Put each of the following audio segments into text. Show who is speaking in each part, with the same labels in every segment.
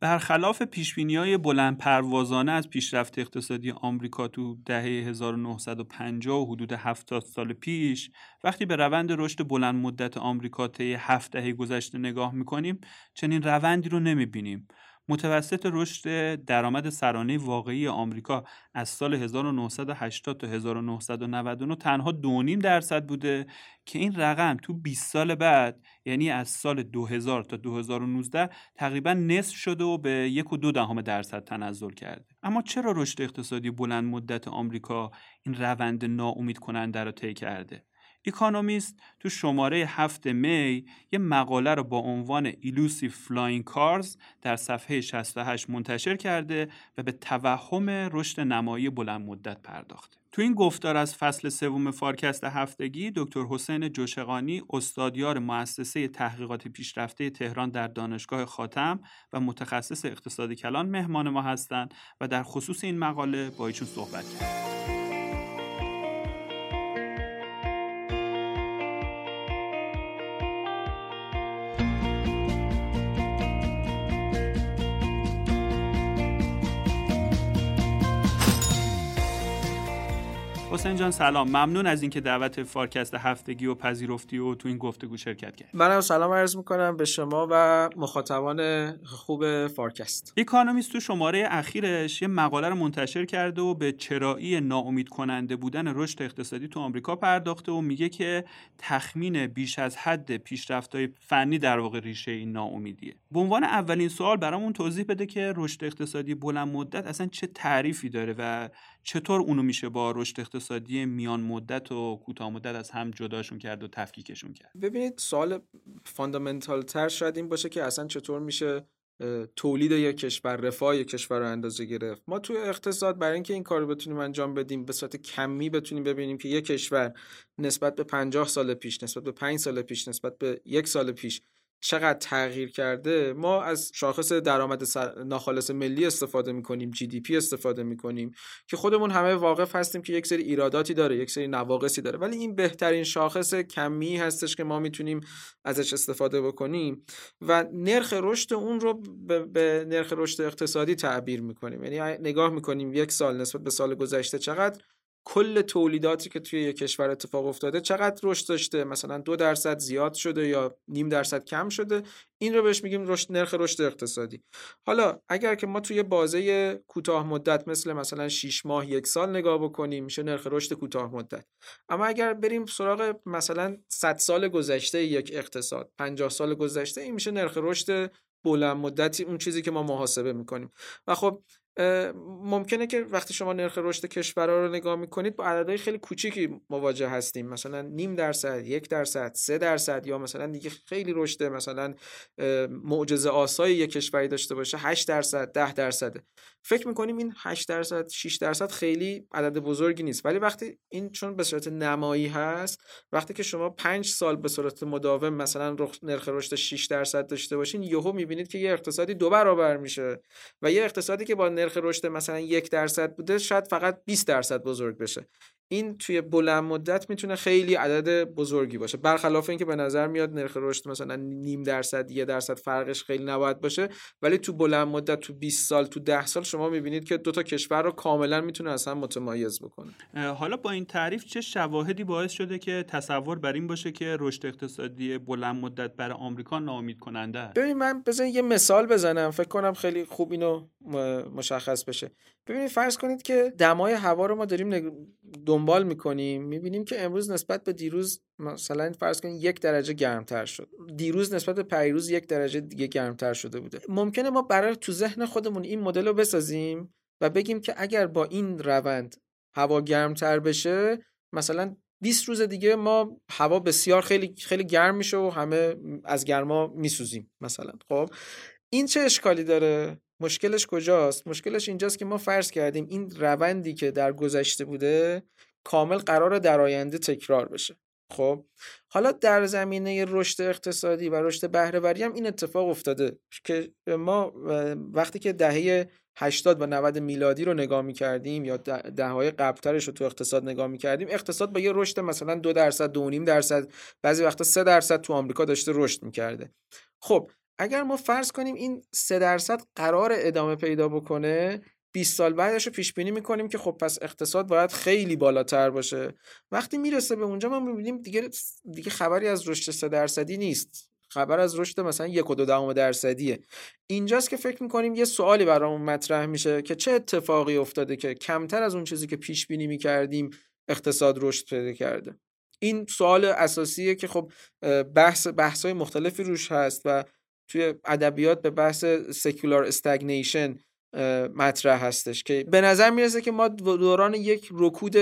Speaker 1: برخلاف های بلند پروازانه از پیشرفت اقتصادی آمریکا تو دهه 1950 و حدود 70 سال پیش وقتی به روند رشد بلند مدت آمریکا طی 7 دهه گذشته نگاه می‌کنیم چنین روندی رو نمی‌بینیم. متوسط رشد درآمد سرانه واقعی آمریکا از سال 1980 تا 1999 تنها 2.5 درصد بوده که این رقم تو 20 سال بعد یعنی از سال 2000 تا 2019 تقریبا نصف شده و به یک و دو دهم درصد تنزل کرده. اما چرا رشد اقتصادی بلند مدت آمریکا این روند ناامید کننده را طی کرده؟ اکانومیست تو شماره هفت می یه مقاله رو با عنوان elusive flying cars در صفحه 68 منتشر کرده و به توهم رشد نمایی بلند مدت پرداخته. تو این گفتار از فصل سوم فارکست هفتگی دکتر حسین جوشقانی استادیار مؤسسه تحقیقات پیشرفته تهران در دانشگاه خاتم و متخصص اقتصاد کلان مهمان ما هستند و در خصوص این مقاله با ایشون صحبت کردیم. جان سلام. ممنون از اینکه دعوت فارکست هفتگی و پذیرفتی و تو این گفتگو شرکت کرد
Speaker 2: منم سلام عرض می‌کنم به شما و مخاطبان خوب فارکست.
Speaker 1: اکانومیست تو شماره اخیرش یه مقاله رو منتشر کرده و به چرایی ناامید کننده بودن رشد اقتصادی تو آمریکا پرداخته و میگه که تخمین بیش از حد پیشرفت‌های فنی در واقع ریشه این ناامیدیه. به عنوان اولین سوال برامون توضیح بده که رشد اقتصادی بلند مدت اصلا چه تعریفی داره و چطور اونو میشه با رشد اقتصادی میان مدت و کوتاه مدت از هم جداشون کرد و تفکیکشون کرد؟
Speaker 2: ببینید سوال fundamental تر شاید این باشه که اصلا چطور میشه تولید یک کشور رفاه یک کشور رو اندازه گرفت. ما توی اقتصاد برای اینکه این کار رو بتونیم انجام بدیم به صورت کمی بتونیم ببینیم که یک کشور نسبت به 50 سال پیش نسبت به 5 سال پیش نسبت به یک سال پیش چقدر تغییر کرده ما از شاخص درآمد ناخالص ملی استفاده می‌کنیم GDP استفاده می‌کنیم که خودمون همه واقف هستیم که یک سری ایراداتی داره یک سری نواقصی داره. ولی این بهترین شاخص کمی هستش که ما می‌تونیم ازش استفاده بکنیم و نرخ رشد اون رو به نرخ رشد اقتصادی تعبیر می‌کنیم. یعنی نگاه می‌کنیم یک سال نسبت به سال گذشته چقدر کل تولیداتی که توی یک کشور اتفاق افتاده چقدر رشد داشته؟ مثلا دو درصد زیاد شده یا نیم درصد کم شده؟ این رو بهش میگیم رشد نرخ رشد اقتصادی. حالا اگر که ما توی بازه کوتاه مدت مثل مثلا 6 ماه یک سال نگاه بکنیم میشه نرخ رشد کوتاه مدت. اما اگر بریم سراغ مثلا 100 سال گذشته یک اقتصاد 50 سال گذشته این میشه نرخ رشد بلند مدتی اون چیزی که ما محاسبه می‌کنیم. و خب ممکنه که وقتی شما نرخ رشد کشورها رو نگاه می‌کنید با عددهای خیلی کوچیکی مواجه هستیم. مثلا نیم درصد یک درصد سه درصد یا مثلا دیگه خیلی رشد مثلا معجزه آسای یک کشوری داشته باشه 8 درصد 10 درصده فکر می‌کنیم این 8 درصد 6 درصد خیلی عدد بزرگی نیست. ولی وقتی این چون به صورت نمایی هست وقتی که شما 5 سال به صورت مداوم مثلا نرخ رشد 6 درصد داشته باشین یهو می‌بینید که یه اقتصادی دو برابر میشه. و یه اقتصادی که با نرخ رشد مثلا یک درصد بوده شاید فقط 20 درصد بزرگ بشه. این توی بلند مدت می‌تونه خیلی عدد بزرگی باشه. برخلاف اینکه به نظر میاد نرخ رشد مثلا نیم درصد یه درصد فرقش خیلی نباید باشه ولی تو بلند مدت تو 20 سال تو 10 سال شما می‌بینید که دو تا کشور رو کاملا می‌تونه اصلا متمایز بکنه.
Speaker 1: حالا با این تعریف چه شواهدی باعث شده که تصور بر این باشه که رشد اقتصادی بلند مدت برای آمریکا ناامید کننده
Speaker 2: ببین من بزن یه مثال بزنم. فکر کنم خیلی خوب اینو مشخص بشه. ببینید فرض کنید که دمای هوا رو ما داریم دنبال می‌کنیم می‌بینیم که امروز نسبت به دیروز مثلا فرض کنید یک درجه گرمتر شد. دیروز نسبت به پیروز یک درجه دیگه گرمتر شده بوده. ممکنه ما برای تو ذهن خودمون این مدل رو بسازیم و بگیم که اگر با این روند هوا گرمتر بشه مثلا 20 روز دیگه ما هوا بسیار خیلی خیلی گرم میشه و همه از گرما میسوزیم مثلا. خب؟ این چه اشکالی داره؟ مشکلش کجاست؟ مشکلش اینجاست که ما فرض کردیم این روندی که در گذشته بوده کامل قرار در آینده تکرار بشه. خب حالا در زمینه رشد اقتصادی و رشد بهرهوری هم این اتفاق افتاده که ما وقتی که دهه 80 و 90 میلادی رو نگاه می کردیم یا دههای قبلترش رو تو اقتصاد نگاه می کردیم اقتصاد با یه رشد مثلا دو درصد دو نیم درصد بعضی وقتا سه درصد تو آمریکا داشته رشد می‌کرده. خب اگر ما فرض کنیم این 3 درصد قرار ادامه پیدا بکنه 20 سال بعدش رو پیش بینی می‌کنیم که خب پس اقتصاد باید خیلی بالاتر باشه. وقتی می‌رسه به اونجا ما می‌بینیم دیگه دیگه خبری از رشد 3 درصدی نیست. خبر از رشد مثلا یک و دو دهم درصدیه. اینجاست که فکر می‌کنیم یه سوالی برامون مطرح میشه که چه اتفاقی افتاده که کمتر از اون چیزی که پیش بینی می‌کردیم اقتصاد رشد پیدا کرده. این سوال اساسیه که خب بحث بحث های مختلفی روش هست و توی ادبیات به بحث سکولار استگنیشن مطرح هستش که به نظر می‌رسه که ما دوران یک رکود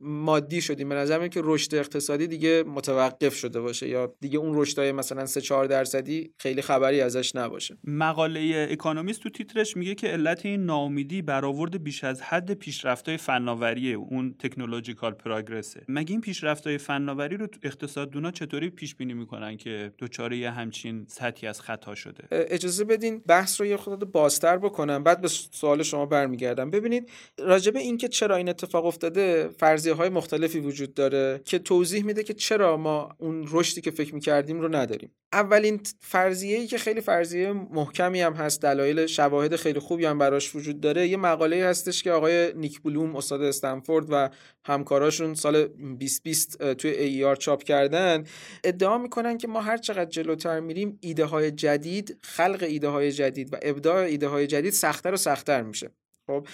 Speaker 2: مادی شدیم. به نظر میاد که رشد اقتصادی دیگه متوقف شده باشه یا دیگه اون رشدای مثلا 3 4 درصدی خیلی خبری ازش نباشه.
Speaker 1: مقاله اکونومیست تو تیترش میگه که علت این ناامیدی برآورد بیش از حد پیشرفت‌های فناوری اون تکنولوژیکال پروگرسه مگه این پیشرفت‌های فناوری رو اقتصاددونا چطوری پیش بینی می‌کنن که دوچاره همچین سطحی از خطا شده؟
Speaker 2: اجازه بدین بحث رو یه خورده بازتر بکنم. بعد سوال شما برمیگردم. ببینید راجب اینکه چرا این اتفاق افتاده فرضیه های مختلفی وجود داره که توضیح میده که چرا ما اون رشدی که فکر می‌کردیم رو نداریم. اولین فرضیه ای که خیلی فرضیه محکمی هم هست دلایل شواهد خیلی خوبی هم براش وجود داره. یه مقاله هستش که آقای نیک بلوم استاد استنفورد و همکاراشون سال 2020 توی ای چاپ کردن ادعا می‌کنن که ما هر چقدر جلوتر میریم ایده های جدید خلق ایده های جدید و ابداع ایده های جدید سختتر و سختتر میشه. خب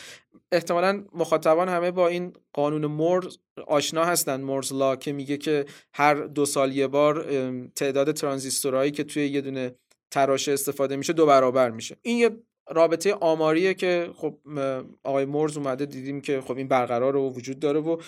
Speaker 2: احتمالا مخاطبان همه با این قانون مورز آشنا هستن. مورز لا که میگه که هر دو سال یه بار تعداد ترانزیستورهایی که توی یه دونه تراشه استفاده میشه دو برابر میشه. این یه رابطه آماریه که خب آقای مورز اومده دیدیم که خب این برقرار و وجود داره و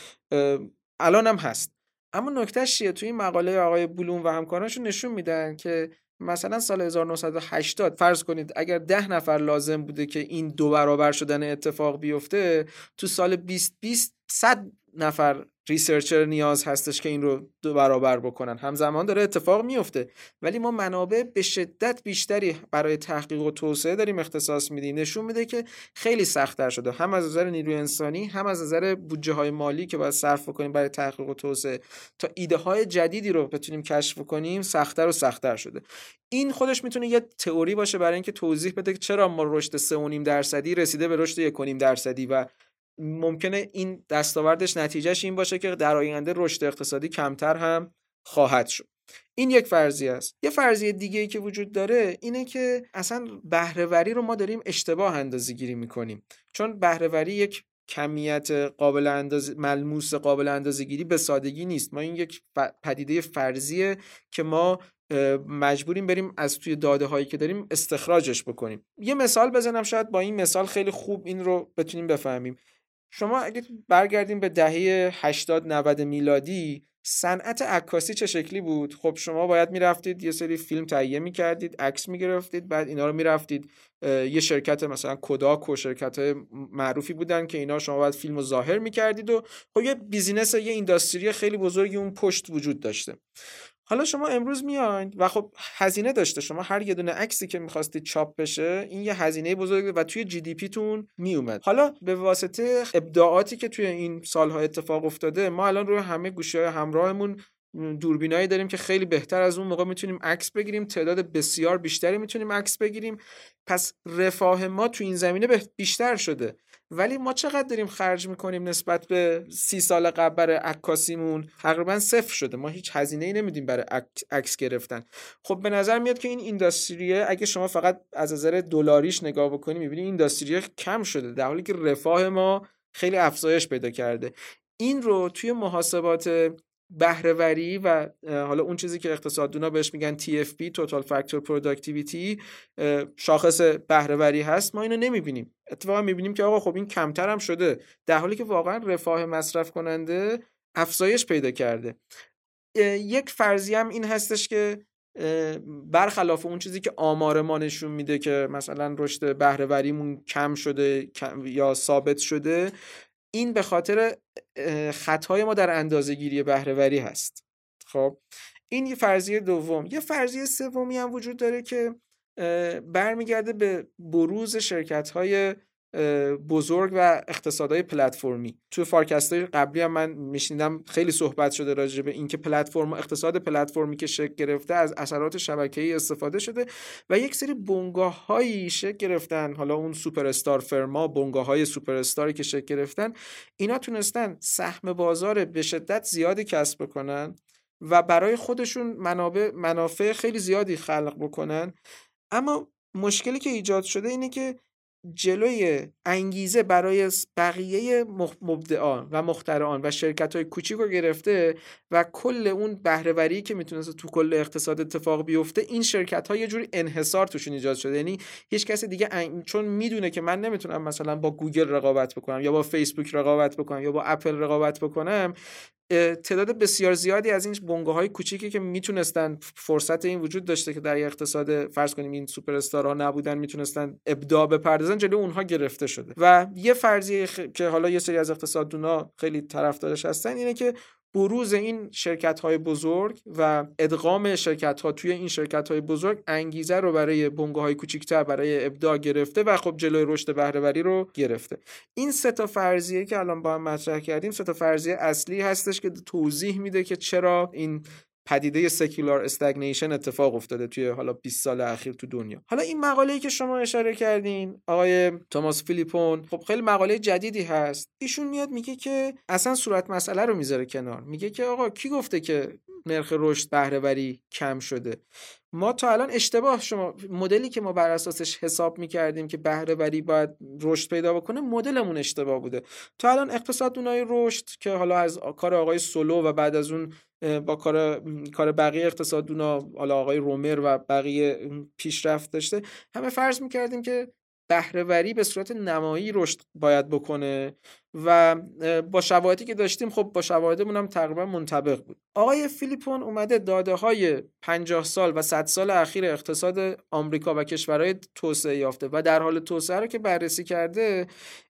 Speaker 2: الان هم هست. اما نکتهش چیه؟ توی این مقاله آقای بلوم و همکارانشون نشون میدن که مثلا سال 1980 فرض کنید اگر ده نفر لازم بوده که این دو برابر شدن اتفاق بیفته تو سال 2020 100 نفر ریسرچر نیاز هستش که این رو دو برابر بکنن. همزمان داره اتفاق میفته. ولی ما منابع به شدت بیشتری برای تحقیق و توسعه داریم اختصاص میدیم. نشون میده که خیلی سختتر شده. هم از نظر نیروی انسانی هم از نظر بودجه های مالی که باید صرف کنیم برای تحقیق و توسعه. تا ایده های جدیدی رو بتونیم کشف کنیم سختتر و سختتر شده. این خودش می‌تونه یه تئوری باشه برای اینکه توضیح بده که چرا ما رشد 3.5 درصدی رسیده به رشد 1.5 درصدی و ممکنه این دستاوردش نتیجهش این باشه که در آینده رشد اقتصادی کمتر هم خواهد شد. این یک فرضیه است. یه فرضیه دیگه ای که وجود داره اینه که اصلا بهرهوری رو ما داریم اشتباه اندازه گیری می‌کنیم. چون بهرهوری یک کمیت قابل اندازه ملموس قابل اندازه گیری به سادگی نیست. ما این یک پدیده فرضیه که ما مجبوریم بریم از توی داده هایی که داریم استخراجش بکنیم. یه مثال بزنم شاید با این مثال خیلی خوب این رو بتونیم بفهمیم. شما اگه برگردیم به دهه 80 90 میلادی صنعت عکاسی چه شکلی بود؟ خب شما باید می‌رفتید یه سری فیلم تهیه می‌کردید عکس می‌گرفتید بعد اینا رو می‌رفتید یه شرکت مثلا کوداک و شرکت های معروفی بودن که اینا شما باید فیلم رو ظاهر می‌کردید و خب یه business یه industry خیلی بزرگی اون پشت وجود داشته. حالا شما امروز میاین و خب هزینه داشته شما هر یه دونه عکسی که می‌خواستید چاپ بشه این یه هزینه بزرگه و توی GDP تون میومد. حالا به واسطه ابداعاتی که توی این سالها اتفاق افتاده ما الان روی همه گوشی های همراهمون دوربینایی داریم که خیلی بهتر از اون موقع می‌تونیم عکس بگیریم تعداد بسیار بیشتری می‌تونیم عکس بگیریم. پس رفاه ما تو این زمینه بیشتر شده. ولی ما چقدر داریم خرج می‌کنیم نسبت به سی سال قبل برای عکاسیمون؟ تقریبا صفر شده. ما هیچ هزینه ای نمیدیم برای عکس گرفتن. خب به نظر میاد که این اینداستریه اگه شما فقط از نظر دلاریش نگاه بکنی می‌بینی اینداستریه کم شده در حالی که رفاه ما خیلی افزایش پیدا کرده. این رو توی محاسبات بهرهوری و حالا اون چیزی که اقتصاددونا بهش میگن TFP Total Factor Productivity شاخص بهرهوری هست. ما اینو نمی‌بینیم. اتفاقا می‌بینیم که آقا خب این کمتر هم شده. در حالی که واقعا رفاه مصرف کننده افزایش پیدا کرده. یک فرضی هم این هستش که برخلاف اون چیزی که آمار ما نشون میده که مثلا رشد بهرهوریمون کم شده یا ثابت شده این به خاطر خطای ما در اندازه گیری بهرهوری هست. خب این یه فرضیه دوم. یه فرضیه سومی هم وجود داره که برمیگرده به بروز شرکت های بزرگ و اقتصادهای پلتفرمی. توی فارکست های قبلی هم من میشنیدم خیلی صحبت شده راجع به اینکه پلتفرم اقتصاد پلتفرمی که شکل گرفته از اثرات شبکه‌ای استفاده شده و یک سری بنگاه هایی شکل گرفتن. حالا اون سوپر استار فرما بنگاه های سوپر استاری که شکل گرفتن اینا تونستن سهم بازار به شدت زیادی کسب بکنن و برای خودشون منابع منافع خیلی زیادی خلق بکنن. اما مشکلی که ایجاد شده اینه که جلوی انگیزه برای بقیه مبدعان و مخترعان و شرکت های کوچیک رو گرفته و کل اون بهرهوری که می‌تونست تو کل اقتصاد اتفاق بیفته این شرکت ها یه جوری انحصار توشون ایجاد شده. یعنی هیچ کسی دیگه چون می‌دونه که من نمی‌تونم مثلا با گوگل رقابت بکنم یا با فیسبوک رقابت بکنم یا با اپل رقابت بکنم تعداد بسیار زیادی از این بنگاه های کوچیکی که می‌تونستن فرصت این وجود داشته که در اقتصاد فرض کنیم این سوپر استارها نبودن می‌تونستن ابداع بپردازن جلوی اونها گرفته شده. و یه فرضیه که حالا یه سری از اقتصاددونا خیلی طرفدارش هستن اینه که بروز این شرکت های بزرگ و ادغام شرکت ها توی این شرکت های بزرگ انگیزه رو برای بنگاه های کوچیکتر برای ابداع گرفته و خب جلوی رشد بهرهوری رو گرفته. این سه تا فرضیه که الان با هم مطرح کردیم سه تا فرضیه اصلی هستش که توضیح میده که چرا این پدیده سکولار استگنیشن اتفاق افتاده توی حالا 20 سال اخیر تو دنیا. حالا این مقاله ای که شما اشاره کردین آقای توماس فیلیپون خب خیلی مقاله جدیدی هست. ایشون میاد میگه که اصلا صورت مسئله رو می‌ذاره کنار. میگه که آقا کی گفته که نرخ رشد بهرهوری کم شده؟ ما تا الان اشتباه شما مدلی که ما بر اساسش حساب می‌کردیم که بهرهوری باید رشد پیدا بکنه مدلمون اشتباه بوده. تا الان اقتصاد دونای رشد که حالا از کار آقای سولو و بعد از اون با کار کار بقیه اقتصاددونا حالا آقای رومر و بقیه پیشرفت داشته همه فرض می‌کردیم که بهرهوری به صورت نمایی رشد باید بکنه و با شواهدی که داشتیم خب با شواهدمون هم تقریبا منطبق بود. آقای فیلیپون اومده داده های 50 سال و 100 سال اخیر اقتصاد آمریکا و کشورهای توسعه یافته و در حال توسعه رو که بررسی کرده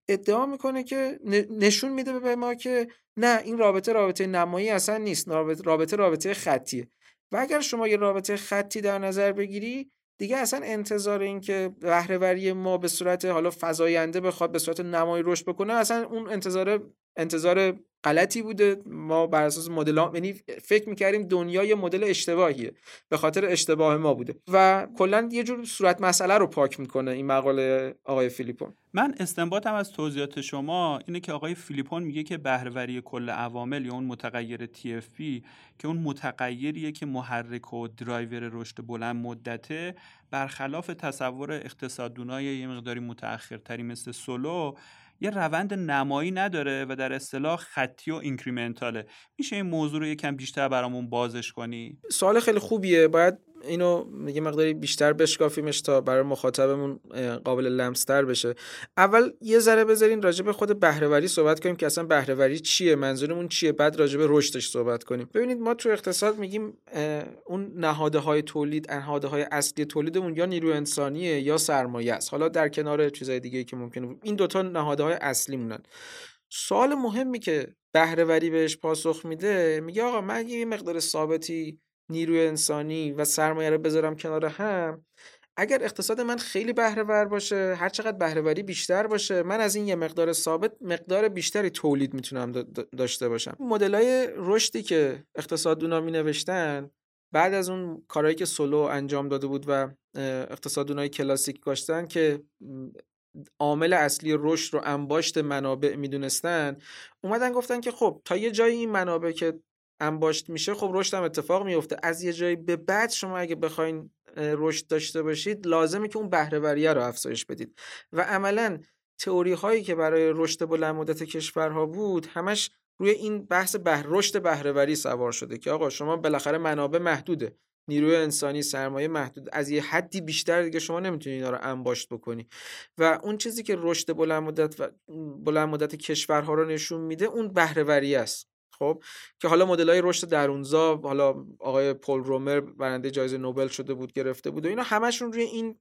Speaker 2: ادعا می‌کنه که نشون میده به ما که نه این رابطه رابطه نمایی اصلا نیست رابطه رابطه خطیه. و اگر شما یه رابطه خطی در نظر بگیری دیگه اصلا انتظار این که بهرهوری ما به صورت حالا فزاینده بخواد به صورت نمایی رشد بکنه اصلا اون انتظار انتظار غلطی بوده. ما بر اساس مدل یعنی فکر می‌کردیم دنیا یه مدل اشتباهیه. به خاطر اشتباه ما بوده. و کلا یه جور صورت مسئله رو پاک می‌کنه این مقاله آقای فیلیپون
Speaker 1: من استنباطم از توضیحات شما اینه که آقای فیلیپون میگه که بهرهوری کل عوامل یا اون متغیر TFP که اون متغیریه که محرک و درایور رشد بلند مدته برخلاف تصور اقتصاددونای یه مقداری متأخرتری مثل سولو یه روند نمایی نداره و در اصطلاح خطی و اینکریمنتاله. میشه این موضوع رو یکم بیشتر برامون بازش کنی؟
Speaker 2: سوال خیلی خوبیه. باید اینو یه مقداری بیشتر بشکافیمش تا برای مخاطبمون قابل لمستر بشه. اول یه ذره بذارین راجع به خود بهرهوری صحبت کنیم که اصلا بهرهوری چیه منظورمون چیه بعد راجع به رشدش صحبت کنیم. ببینید ما تو اقتصاد میگیم اون نهاده های تولید نهاده های اصلی تولیدمون یا نیرو انسانیه یا سرمایه است. حالا در کنار چیزای دیگه که ممکنه این دوتا نهاده های اصلی مونن سوال مهمی که بهرهوری بهش پاسخ میده میگه آقا من یه مقدار ثابتی نیروی انسانی و سرمایه رو بذارم کنار هم اگر اقتصاد من خیلی بهره ور باشه هر چقدر بهره بیشتر باشه من از این یه مقدار ثابت مقدار بیشتری تولید می‌تونم داشته باشم. مدل های رشدی که اقتصاددونا می نوشتن بعد از اون کارهایی که سولو انجام داده بود و اقتصاددونای کلاسیک داشتن که عامل اصلی رشد رو انباشت منابع می‌دونستن اومدن گفتن که خب تا یه جایی این منابع که انباشت میشه خب رشد هم اتفاق میفته از یه جایی به بعد شما اگه بخواین رشد داشته باشید لازمه که اون بهرهوریه رو افزایش بدید. و عملا تئوری هایی که برای رشد بلند مدت کشورها بود همش روی این بحث به رشد بهرهوری سوار شده که آقا شما بالاخره منابع محدوده. نیروی انسانی سرمایه محدود. از یه حدی بیشتر دیگه شما نمی‌تونی اینا رو انباشت بکنی. و اون چیزی که رشد بلند مدت و بلند مدت کشورها رو نشون میده اون بهرهوری است. خب که حالا مدل های رشد درونزا حالا آقای پل رومر برنده جایزه نوبل شده بود گرفته بود و اینا همشون روی این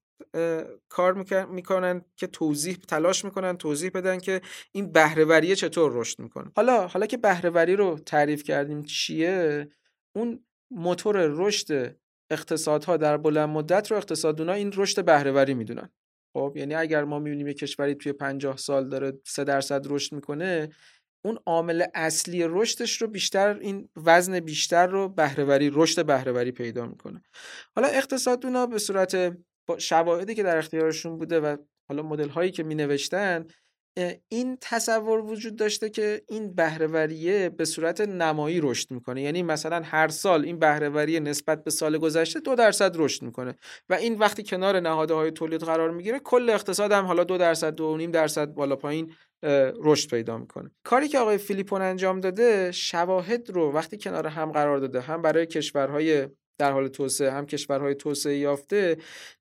Speaker 2: کار می‌کنن که توضیح تلاش می‌کنن توضیح بدن که این بهرهوری چطور رشد می‌کنه. حالا حالا که بهرهوری رو تعریف کردیم چیه اون موتور رشد اقتصادها در بلند مدت رو اقتصادونا این رشد بهرهوری می‌دونن. خب یعنی اگر ما می‌بینیم یه کشوری توی 50 سال داره 3 درصد رشد می‌کنه اون عامل اصلی رشدش رو بیشتر این وزن بیشتر رو بهرهوری رشد بهرهوری پیدا می‌کنه. حالا اقتصادونا به صورت شواهدی که در اختیارشون بوده و حالا مدل هایی که می نوشتن این تصور وجود داشته که این بهرهوریه به صورت نمایی رشد می‌کنه. یعنی مثلا هر سال این بهرهوری نسبت به سال گذشته دو درصد رشد می‌کنه و این وقتی کنار نهاده های تولید قرار می‌گیره کل اقتصاد هم حالا دو درصد دو نیم درصد بالا پایین رشد پیدا می‌کنه. کاری که آقای فیلیپون انجام داده شواهد رو وقتی کنار هم قرار داده هم برای کشورهای در حال توسعه هم کشورهای توسعه یافته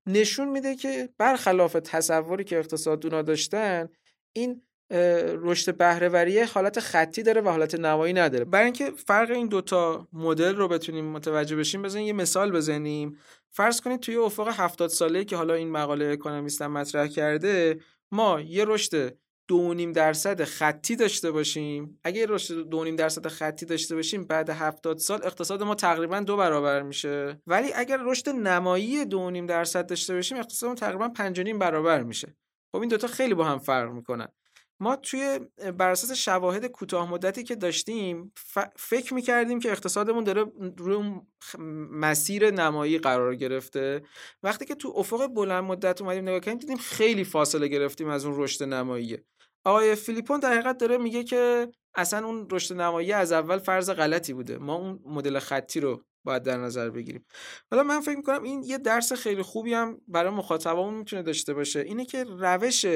Speaker 2: نشون میده که برخلاف تصوری که اقتصادونا داشتن این رشد بهرهوری حالت خطی داره و حالت نوایی نداره. برای اینکه فرق این دوتا مدل رو بتونیم متوجه بشیم بزنین یه مثال بزنیم. فرض کنید توی افق 70 ساله که حالا این مقاله اکونومیست مطرح کرده ما یه رشد دو نیم درصد خطی داشته باشیم. اگه رشد دو نیم درصد خطی داشته باشیم بعد هفتاد سال اقتصاد ما تقریبا دو برابر میشه. ولی اگر رشد نمایی دو نیم درصد داشته باشیم اقتصاد ما تقریبا پنج نیم برابر میشه. خب این دوتا خیلی با هم فرق می‌کنن. ما توی بر اساس شواهد کوتاه مدتی که داشتیم فکر می‌کردیم که اقتصادمون داره روی مسیر نمایی قرار گرفته. وقتی که تو افق بلند مدت اومدیم نگاه کردیم دیدیم خیلی فاصله گرفتیم از اون رشد نماییه آقای فیلیپون در حقیقت داره میگه که اصلا اون رشد نمایی از اول فرض غلطی بوده. ما اون مدل خطی رو باید در نظر بگیریم. حالا من فکر می‌کنم این یه درس خیلی خوبی هم برای مخاطبمون می‌تونه داشته باشه. اینه که روش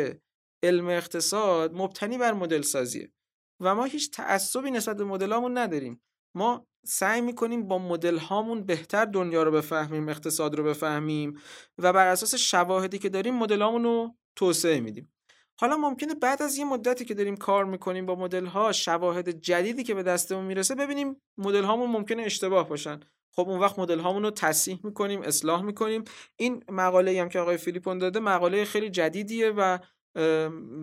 Speaker 2: علم اقتصاد مبتنی بر مدل سازیه و ما هیچ تعصبی نسبت به مدلامون نداریم. ما سعی می‌کنیم با مدل هامون بهتر دنیا رو بفهمیم اقتصاد رو بفهمیم و بر اساس شواهدی که داریم مدل رو توسعه میدیم. حالا ممکنه بعد از یه مدتی که داریم کار می‌کنیم با مدل ها شواهد جدیدی که به دستمون می‌رسه ببینیم مدل هامون ممکنه اشتباه باشن. خب اون وقت مدل هامون رو تصحیح می‌کنیم اصلاح می‌کنیم. این مقاله هم که آقای فیلیپون داده مقاله خیلی جدیدیه و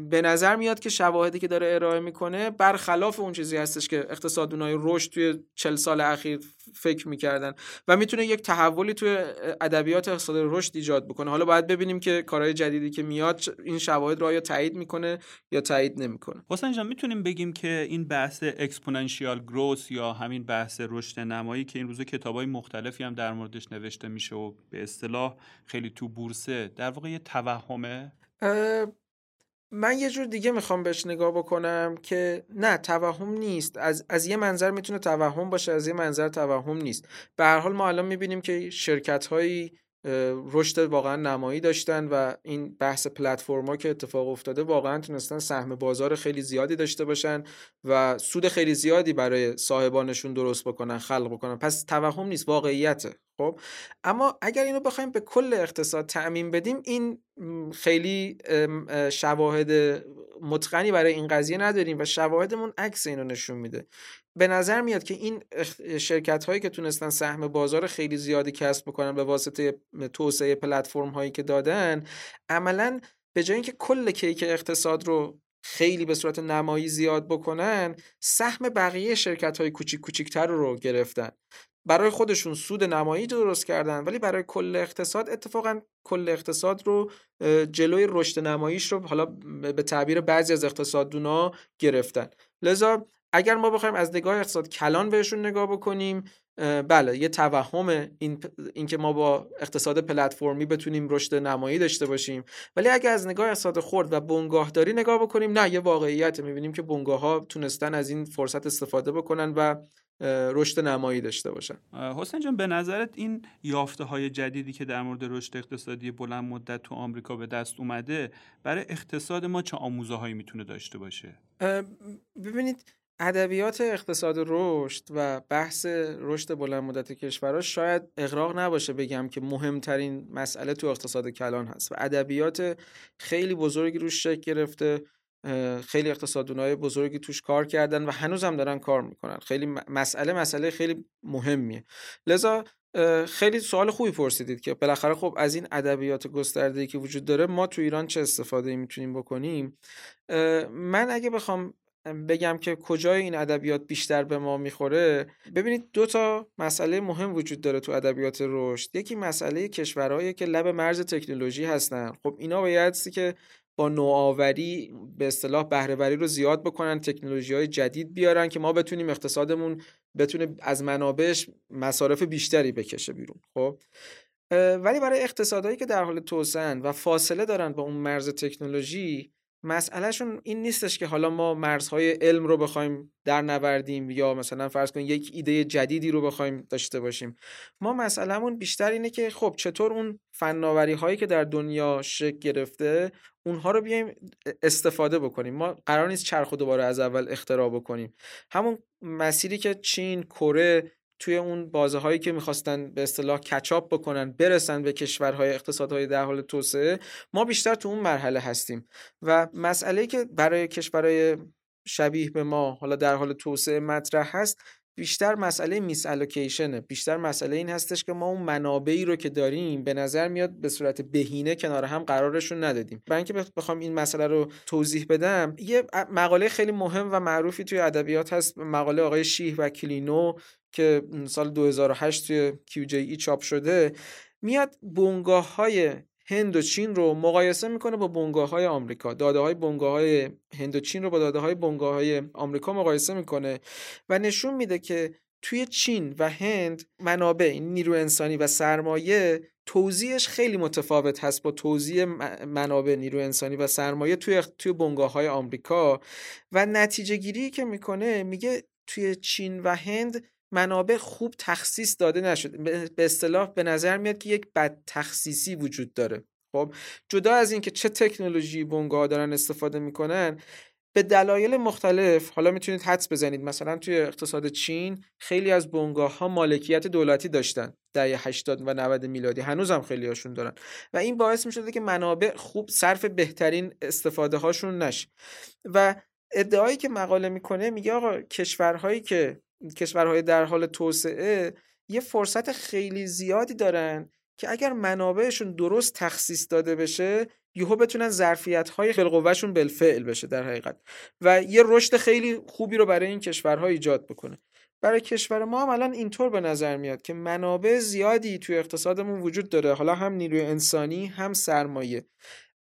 Speaker 2: به نظر میاد که شواهدی که داره ارائه می‌کنه برخلاف اون چیزی هستش که اقتصادونای رشد توی چل سال اخیر فکر می‌کردن و می‌تونه یک تحولی توی ادبیات اقتصاد رشد ایجاد بکنه. حالا باید ببینیم که کارهای جدیدی که میاد این شواهد رو یا تایید می‌کنه یا تایید نمی‌کنه.
Speaker 1: حسین جان می‌تونیم بگیم که این بحث exponential growth یا همین بحث رشد نمایی که این روزا کتابای مختلفی هم در موردش نوشته میشه و به اصطلاح خیلی تو بورسه در واقع یه توهمه؟
Speaker 2: من یه جور دیگه می‌خوام بهش نگاه بکنم که نه توهم نیست. از, از یه منظر می‌تونه توهم باشه از یه منظر توهم نیست. به هر حال ما الان می‌بینیم که شرکت هایی رشد واقعا نمایی داشتن و این بحث پلتفرما که اتفاق افتاده واقعا تونستن سهم بازار خیلی زیادی داشته باشن و سود خیلی زیادی برای صاحبانشون درست بکنن خلق بکنن. پس توهم نیست واقعیته خب؟ اما اگر اینو بخوایم به کل اقتصاد تعمین بدیم این خیلی شواهد متقنی برای این قضیه نداریم و شواهدمون عکس اینو نشون میده. به نظر میاد که این شرکت هایی که تونستن سهم بازار خیلی زیادی کسب بکنن به واسطه توسعه پلتفرم هایی که دادن عملا به جای اینکه کل کیک اقتصاد رو خیلی به صورت نمایی زیاد بکنن سهم بقیه شرکت های کوچیک کوچیکتر رو گرفتن. برای خودشون سود نمایی درست کردن ولی برای کل اقتصاد اتفاقا کل اقتصاد رو جلوی رشد نماییش رو حالا به تعبیر بعضی از اقتصاددونا گرفتن. لذا اگر ما بخوایم از نگاه اقتصاد کلان بهشون نگاه بکنیم بله یه توهم این اینکه ما با اقتصاد پلتفرمی بتونیم رشد نمایی داشته باشیم ولی اگر از نگاه اقتصاد خرد و بنگاهداری نگاه بکنیم نه یه واقعیت می‌بینیم که بنگاه ها تونستن از این فرصت استفاده بکنن و رشد نمایی داشته باشن.
Speaker 1: حسین جان به نظرت این یافته های جدیدی که در مورد رشد اقتصادی بلند مدت تو آمریکا به دست اومده برای اقتصاد ما چه آموزه هایی می‌تونه داشته باشه؟
Speaker 2: ببینید ادبیات اقتصاد رشد و بحث رشد بلند مدت کشورها شاید اغراق نباشه بگم که مهمترین مسئله تو اقتصاد کلان هست و ادبیات خیلی بزرگی روش شکل گرفته. خیلی اقتصادونای بزرگی توش کار کردن و هنوز هم دارن کار می‌کنن. خیلی مسئله مسئله خیلی مهمیه. لذا خیلی سوال خوبی پرسیدید که بالاخره خب از این ادبیات گسترده که وجود داره ما تو ایران چه استفاده می‌تونیم بکنیم؟ من اگه بخوام بگم که کجای این ادبیات بیشتر به ما می‌خوره ببینید دو تا مسئله مهم وجود داره تو ادبیات رشد. یکی مسئله کشورهایی که لب مرز تکنولوژی هستن. خب اینا بایدسی که با نوآوری به اصطلاح بهرهوری رو زیاد بکنن تکنولوژی های جدید بیارن که ما بتونیم اقتصادمون بتونه از منابعش مصارف بیشتری بکشه بیرون خب؟ ولی برای اقتصادهایی که در حال توسعه و فاصله دارن با اون مرز تکنولوژی مسئلهشون این نیستش که حالا ما مرزهای علم رو بخوایم در نوردیم یا مثلا فرض کنیم یک ایده جدیدی رو بخوایم داشته باشیم. ما مسئلهمون بیشتر اینه که خب چطور اون فناوری هایی که در دنیا شکل گرفته اونها رو بیایم استفاده بکنیم. ما قرار نیست چرخ دوباره از اول اختراع بکنیم. همون مسیری که چین کره توی اون بازه هایی که می‌خواستن به اصطلاح کچاپ بکنن برسن به کشورهای اقتصادهای در حال توسعه ما بیشتر تو اون مرحله هستیم. و مسئله که برای کشورهای شبیه به ما حالا در حال توسعه مطرح هست بیشتر مسئله میس الوکیشنه بیشتر مسئله این هستش که ما اون منابعی رو که داریم به نظر میاد به صورت بهینه کنار هم قرارشون ندادیم. برای اینکه بخوام این مسئله رو توضیح بدم یه مقاله خیلی مهم و معروفی توی ادبیات هست مقاله آقای شیح و کلینو که سال 2008 توی QJE چاپ شده میاد بنگاه های هند و چین رو مقایسه می‌کنه با بنگاه های آمریکا. داده های بنگاه های هند و چین رو با داده های بنگاه های آمریکا مقایسه می‌کنه و نشون میده که توی چین و هند منابع این نیرو انسانی و سرمایه توزیعش خیلی متفاوت هست با توزیع منابع نیرو انسانی و سرمایه توی توی بنگاه های آمریکا. و نتیجه گیری که می‌کنه میگه توی چین و هند منابع خوب تخصیص داده نشده به اصطلاح به نظر میاد که یک بد تخصیصی وجود داره. خب جدا از اینکه چه تکنولوژی بنگاه دارن استفاده می‌کنن به دلایل مختلف حالا می‌تونید حدس بزنید. مثلا توی اقتصاد چین خیلی از بنگاه ها مالکیت دولتی داشتن. دهه 80 و 90 میلادی. هنوز هم خیلی هاشون دارن. و این باعث می‌شده که منابع خوب صرف بهترین استفاده هاشون نشه. و ادعایی که مقاله می‌کنه میگه آقا کشورهایی که کشورهای در حال توسعه یه فرصت خیلی زیادی دارن که اگر منابعشون درست تخصیص داده بشه یهو بتونن ظرفیت های بالقوهشون بالفعل بشه در حقیقت و یه رشد خیلی خوبی رو برای این کشورها ایجاد بکنه. برای کشور ما هم الان اینطور به نظر میاد که منابع زیادی توی اقتصادمون وجود داره حالا هم نیروی انسانی هم سرمایه.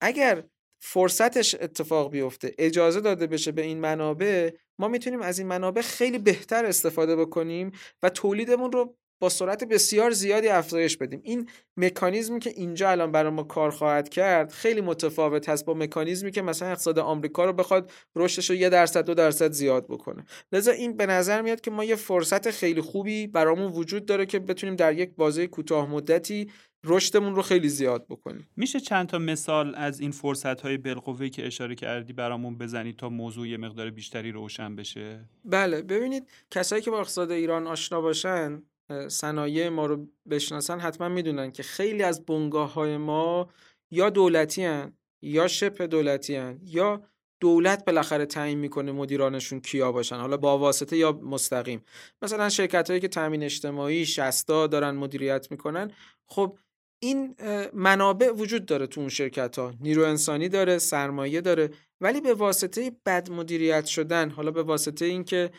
Speaker 2: اگر فرصتش اتفاق بیفته اجازه داده بشه به این منابع ما می‌تونیم از این منابع خیلی بهتر استفاده بکنیم و تولیدمون رو با سرعت بسیار زیادی افزایش بدیم. این مکانیزمی که اینجا الان برای ما کار خواهد کرد خیلی متفاوت هست با مکانیزمی که مثلا اقتصاد آمریکا رو بخواد رشدش رو یه درصد دو درصد زیاد بکنه. لذا این به نظر میاد که ما یه فرصت خیلی خوبی برامون وجود داره که بتونیم در یک بازه کوتاه مدتی رشدمون رو خیلی زیاد بکنیم.
Speaker 1: میشه چند تا مثال از این فرصت های بالقوه که اشاره کردی برامون بزنید تا موضوع یه مقدار بیشتری روشن بشه؟
Speaker 2: بله ببینید کسایی که با اقتصاد ایران آشنا باشن صنایع ما رو بشناسن حتما می‌دونن که خیلی از بنگاه های ما یا دولتی هن، یا شبه دولتی هن، یا دولت بالاخره تعیین می‌کنه مدیرانشون کیا باشن حالا با واسطه یا مستقیم. مثلا شرکت هایی که تامین اجتماعی شستا دارن مدیریت می‌کنن خب این منابع وجود داره تو اون شرکت ها نیرو انسانی داره سرمایه داره ولی به واسطه بد مدیریت شدن حالا به واسطه اینکه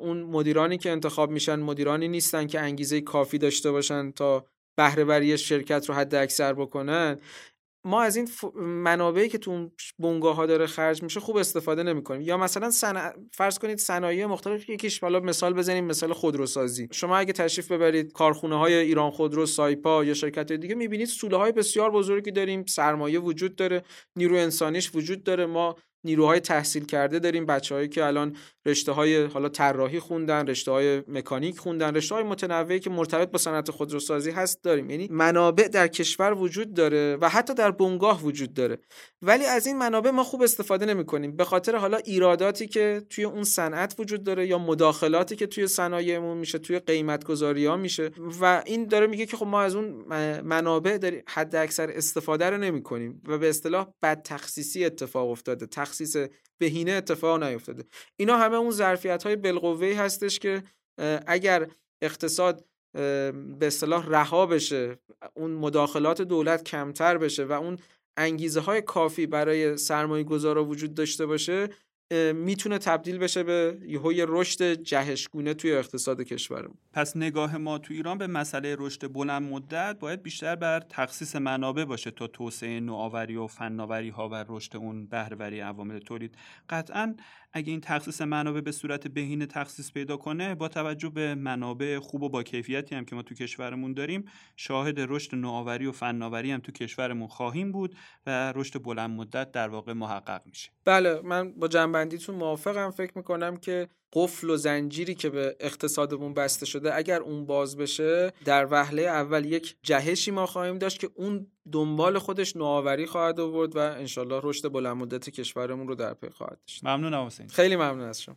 Speaker 2: اون مدیرانی که انتخاب میشن مدیرانی نیستن که انگیزه کافی داشته باشن تا بهره شرکت رو حد اکثر بکنن. ما از این منابعی که تو اون بنگاه ها داره خرج میشه خوب استفاده نمی‌کنیم. یا مثلا سن... فرض کنید صنایع مختلف یکیش حالا مثال بزنیم مثال خودروسازی. شما اگه تشریف ببرید کارخونه های ایران خودرو سایپا یا شرکت دیگه می‌بینید سوله های بسیار بزرگی داریم. سرمایه وجود داره. نیرو انسانیش وجود داره. ما نیروهای تحصیل کرده داریم بچههایی که الان رشته های حالا طراحی خوندن رشته های مکانیک خوندن رشته های متنوعی که مرتبط با صنعت خودروسازی هست داریم. یعنی منابع در کشور وجود داره و حتی در بنگاه وجود داره. ولی از این منابع ما خوب استفاده نمی کنیم به خاطر حالا ایراداتی که توی اون صنعت وجود داره یا مداخلاتی که توی صنایعمون میشه توی قیمت گذاری ها میشه و این داره میگه که خب ما از اون منابع داریم حد اکثر استفاده رو نمی کنیم و به اصطلاح بد تخصیصی اتفاق افتاده. تخصیص بهینه اتفاق نیفتاده. اینا همه اون ظرفیت های بالقوه هستش که اگر اقتصاد به اصطلاح رها بشه اون مداخلات دولت کمتر بشه و اون انگیزه های کافی برای سرمایه گذارا وجود داشته باشه می‌تونه تبدیل بشه به یه رشد جهشگونه توی اقتصاد کشورمون.
Speaker 1: پس نگاه ما تو ایران به مسئله رشد بلند مدت باید بیشتر بر تخصیص منابع باشه تا توسعه نوآوری و فناوری ها و رشد اون بهرهوری عوامل تولید. قطعا اگه این تخصیص منابع به صورت بهینه تخصیص پیدا کنه با توجه به منابع خوب و با کیفیتی هم که ما تو کشورمون داریم شاهد رشد نوآوری و فناوری هم تو کشورمون خواهیم بود و رشد بلند مدت در واقع محقق میشه.
Speaker 2: بله من با جنبندیتون موافقم. فکر می‌کنم که قفل و زنجیری که به اقتصادمون بسته شده اگر اون باز بشه در وهله اول یک جهشی ما خواهیم داشت که اون دنبال خودش نوآوری خواهد آورد و انشالله رشد بلند مدت کشورمون رو در پی خواهد داشت.
Speaker 1: ممنون حسین.
Speaker 2: خیلی ممنون از شما.